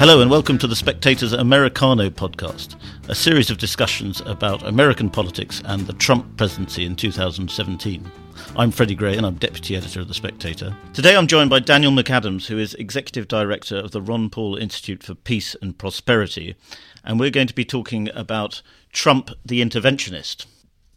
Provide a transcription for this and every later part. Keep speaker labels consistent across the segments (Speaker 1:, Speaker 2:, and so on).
Speaker 1: Hello and welcome to the Spectator's Americano podcast, a series of discussions about American politics and the Trump presidency in 2017. I'm Freddie Gray and I'm Deputy Editor of The Spectator. Today I'm joined by Daniel McAdams, who is Executive Director of the Ron Paul Institute for Peace and Prosperity, and we're going to be talking about Trump the Interventionist.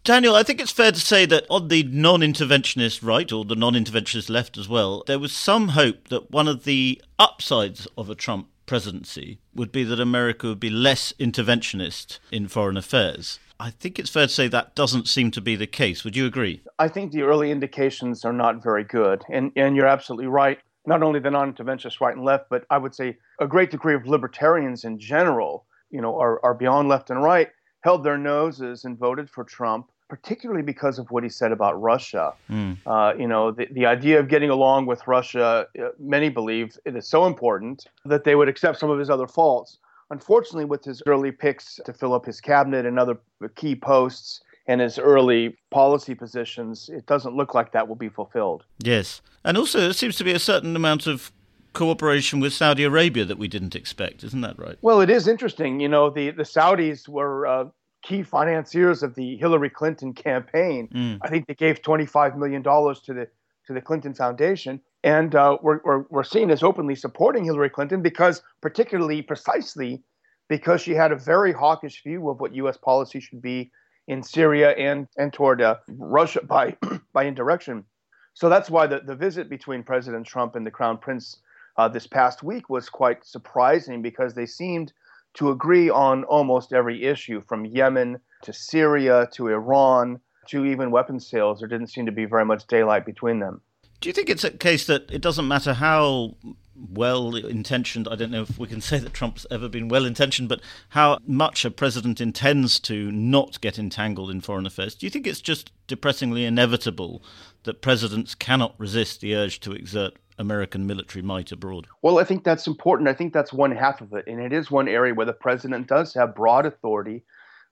Speaker 1: Daniel, I think it's fair to say that on the non interventionist right, or the non interventionist left as well, there was some hope that one of the upsides of a Trump presidency would be that America would be less interventionist in foreign affairs. I think it's fair to say that doesn't seem to be the case. Would you agree?
Speaker 2: I think the early indications are not very good. And, and you're absolutely right. Not only the non interventionists right and left, but I would say a great degree of libertarians in general, you know, are, are beyond left and right, held their noses and voted for Trump particularly because of what he said about Russia. Mm. Uh, you know, the, the idea of getting along with Russia, uh, many believe it is so important that they would accept some of his other faults. Unfortunately, with his early picks to fill up his cabinet and other key posts and his early policy positions, it doesn't look like that will be fulfilled.
Speaker 1: Yes. And also, there seems to be a certain amount of cooperation with Saudi Arabia that we didn't expect, isn't that right?
Speaker 2: Well, it is interesting. You know, the, the Saudis were uh, key financiers of the Hillary Clinton campaign. Mm. I think they gave $25 million to the to the Clinton Foundation, and uh, we're, we're, we're seen as openly supporting Hillary Clinton because, particularly, precisely because she had a very hawkish view of what U.S. policy should be in Syria and and toward uh, Russia by by indirection. So that's why the, the visit between President Trump and the Crown Prince uh, this past week was quite surprising because they seemed to agree on almost every issue from Yemen to Syria to Iran to even weapons sales. There didn't seem to be very much daylight between them.
Speaker 1: Do you think it's a case that it doesn't matter how well intentioned, I don't know if we can say that Trump's ever been well intentioned, but how much a president intends to not get entangled in foreign affairs? Do you think it's just depressingly inevitable that presidents cannot resist the urge to exert American military might abroad?
Speaker 2: Well, I think that's important. I think that's one half of it. And it is one area where the president does have broad authority.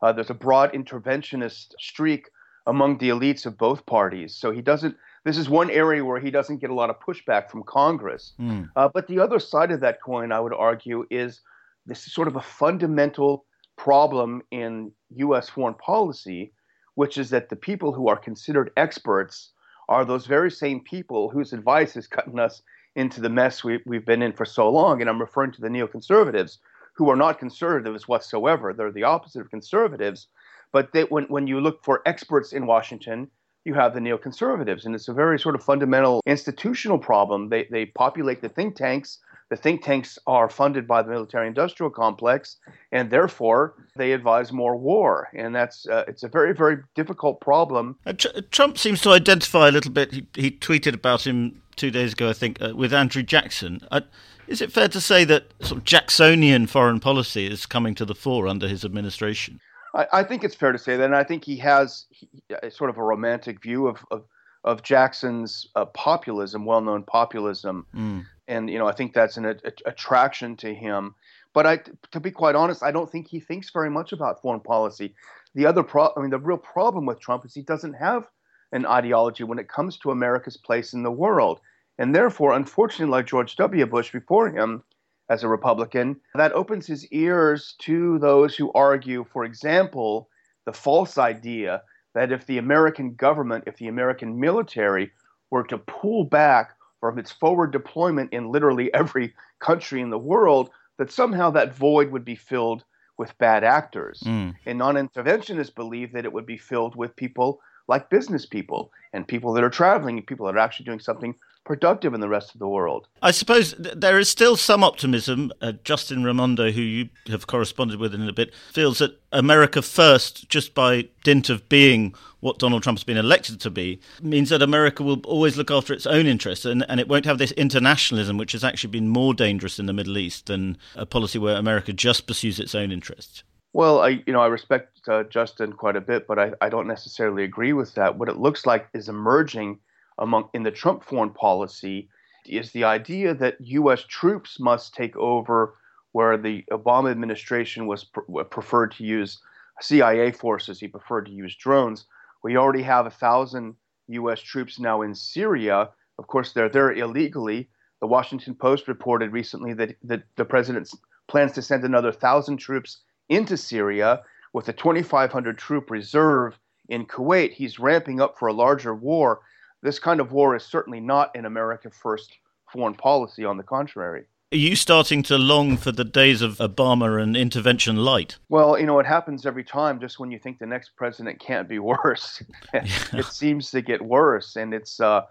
Speaker 2: Uh, there's a broad interventionist streak among the elites of both parties. So he doesn't, this is one area where he doesn't get a lot of pushback from Congress. Mm. Uh, but the other side of that coin, I would argue, is this is sort of a fundamental problem in U.S. foreign policy, which is that the people who are considered experts are those very same people whose advice is cutting us into the mess we, we've been in for so long. And I'm referring to the neoconservatives, who are not conservatives whatsoever. They're the opposite of conservatives. But they, when, when you look for experts in Washington, you have the neoconservatives. And it's a very sort of fundamental institutional problem. They, they populate the think tanks the think tanks are funded by the military industrial complex, and therefore they advise more war. And that's uh, it's a very, very difficult problem.
Speaker 1: Uh, Trump seems to identify a little bit. He, he tweeted about him two days ago, I think, uh, with Andrew Jackson. Uh, is it fair to say that sort of Jacksonian foreign policy is coming to the fore under his administration?
Speaker 2: I, I think it's fair to say that, and I think he has he, sort of a romantic view of, of of Jackson's uh, populism, well-known populism, mm and you know I think that's an a, attraction to him. But I, to be quite honest, I don't think he thinks very much about foreign policy. The other pro- I mean, the real problem with Trump is he doesn't have an ideology when it comes to America's place in the world, and therefore, unfortunately, like George W. Bush before him, as a Republican, that opens his ears to those who argue, for example, the false idea that if the American government, if the American military were to pull back from its forward deployment in literally every country in the world, that somehow that void would be filled with bad actors. Mm. And non interventionists believe that it would be filled with people like business people and people that are traveling, and people that are actually doing something productive in the rest of the world.
Speaker 1: I suppose there is still some optimism. Uh, Justin Raimondo, who you have corresponded with in a bit, feels that America first, just by dint of being what Donald Trump has been elected to be, means that America will always look after its own interests and, and it won't have this internationalism, which has actually been more dangerous in the Middle East than a policy where America just pursues its own interests.
Speaker 2: Well, I you know I respect uh, Justin quite a bit, but I, I don't necessarily agree with that. What it looks like is emerging among in the Trump foreign policy is the idea that U.S. troops must take over where the Obama administration was pr- preferred to use CIA forces. He preferred to use drones. We already have a thousand U.S. troops now in Syria. Of course, they're there illegally. The Washington Post reported recently that, that the president plans to send another thousand troops into Syria with a 2,500 troop reserve in Kuwait. He's ramping up for a larger war. This kind of war is certainly not an America first foreign policy, on the contrary.
Speaker 1: Are you starting to long for the days of Obama and intervention light?
Speaker 2: Well, you know, it happens every time just when you think the next president can't be worse. Yeah. it seems to get worse. And it's, uh,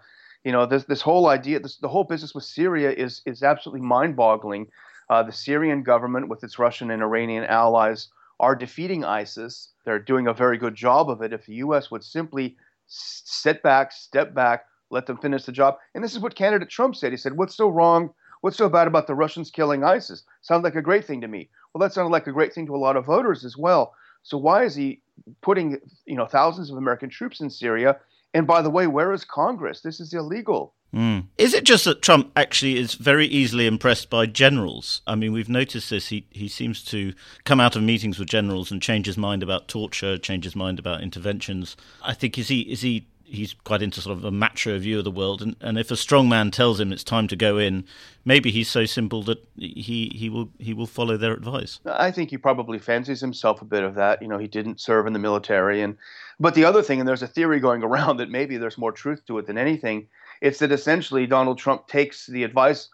Speaker 2: you know, this, this whole idea, this, the whole business with Syria is, is absolutely mind boggling. Uh, the Syrian government, with its Russian and Iranian allies, are defeating ISIS. They're doing a very good job of it. If the U.S. would simply sit back, step back, let them finish the job. And this is what candidate Trump said. He said, What's so wrong What's so bad about the Russians killing ISIS? Sounds like a great thing to me. Well, that sounded like a great thing to a lot of voters as well. So why is he putting, you know, thousands of American troops in Syria? And by the way, where is Congress? This is illegal.
Speaker 1: Mm. Is it just that Trump actually is very easily impressed by generals? I mean, we've noticed this. He he seems to come out of meetings with generals and change his mind about torture, change his mind about interventions. I think is he is he he's quite into sort of a macho view of the world, and, and if a strong man tells him it's time to go in, maybe he's so simple that he, he will he will follow their advice.
Speaker 2: I think he probably fancies himself a bit of that. You know, he didn't serve in the military, and but the other thing, and there's a theory going around that maybe there's more truth to it than anything. It's that essentially Donald Trump takes the advice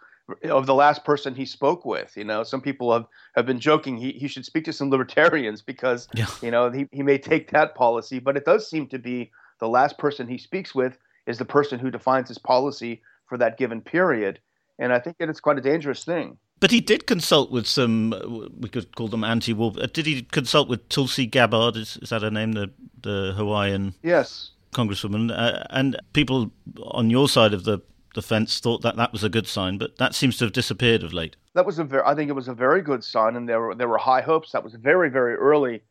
Speaker 2: of the last person he spoke with. You know, some people have, have been joking he, he should speak to some libertarians because, yeah. you know, he, he may take that policy, but it does seem to be the last person he speaks with is the person who defines his policy for that given period. And I think that it's quite a dangerous thing.
Speaker 1: But he did consult with some, we could call them anti-war. Did he consult with Tulsi Gabbard? Is, is that her name? The the Hawaiian
Speaker 2: yes
Speaker 1: congresswoman. Uh, and people on your side of the the fence thought that that was a good sign, but that seems to have disappeared of late.
Speaker 2: That was a very, I think it was a very good sign, and there were there were high hopes. That was very very early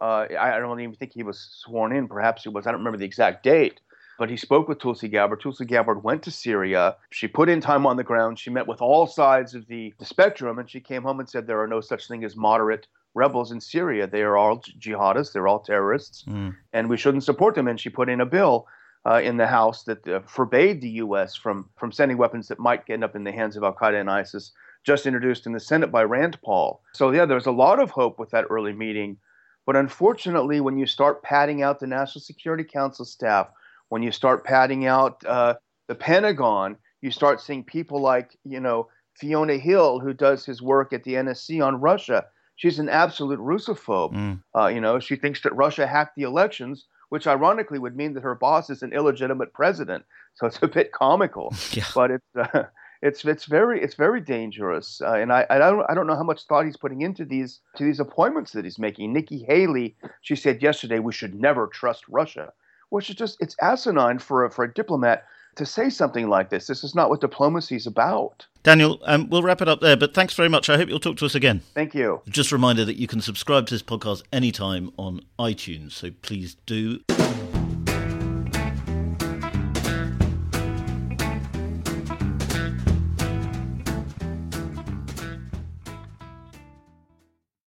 Speaker 2: uh, I, don't even think he was sworn in. Perhaps he was. I don't remember the exact date. But he spoke with Tulsi Gabbard. Tulsi Gabbard went to Syria. She put in time on the ground. She met with all sides of the, the spectrum, and she came home and said there are no such thing as moderate rebels in Syria. They are all jihadists. They're all terrorists, mm. and we shouldn't support them. And she put in a bill uh, in the House that uh, forbade the U.S. from from sending weapons that might end up in the hands of Al Qaeda and ISIS. Just introduced in the Senate by Rand Paul. So yeah, there's a lot of hope with that early meeting. But unfortunately, when you start padding out the National Security Council staff, when you start padding out uh, the Pentagon, you start seeing people like, you know, Fiona Hill, who does his work at the NSC on Russia. She's an absolute Russophobe. Mm. Uh, you know, she thinks that Russia hacked the elections, which ironically would mean that her boss is an illegitimate president. So it's a bit comical. yeah. But it's uh, it's it's very it's very dangerous, uh, and I I don't I don't know how much thought he's putting into these to these appointments that he's making. Nikki Haley, she said yesterday we should never trust Russia, which is just it's asinine for a, for a diplomat to say something like this. This is not what diplomacy is about.
Speaker 1: Daniel, um, we'll wrap it up there, but thanks very much. I hope you'll talk to us again.
Speaker 2: Thank you.
Speaker 1: Just a reminder that you can subscribe to this podcast anytime on iTunes, so please do.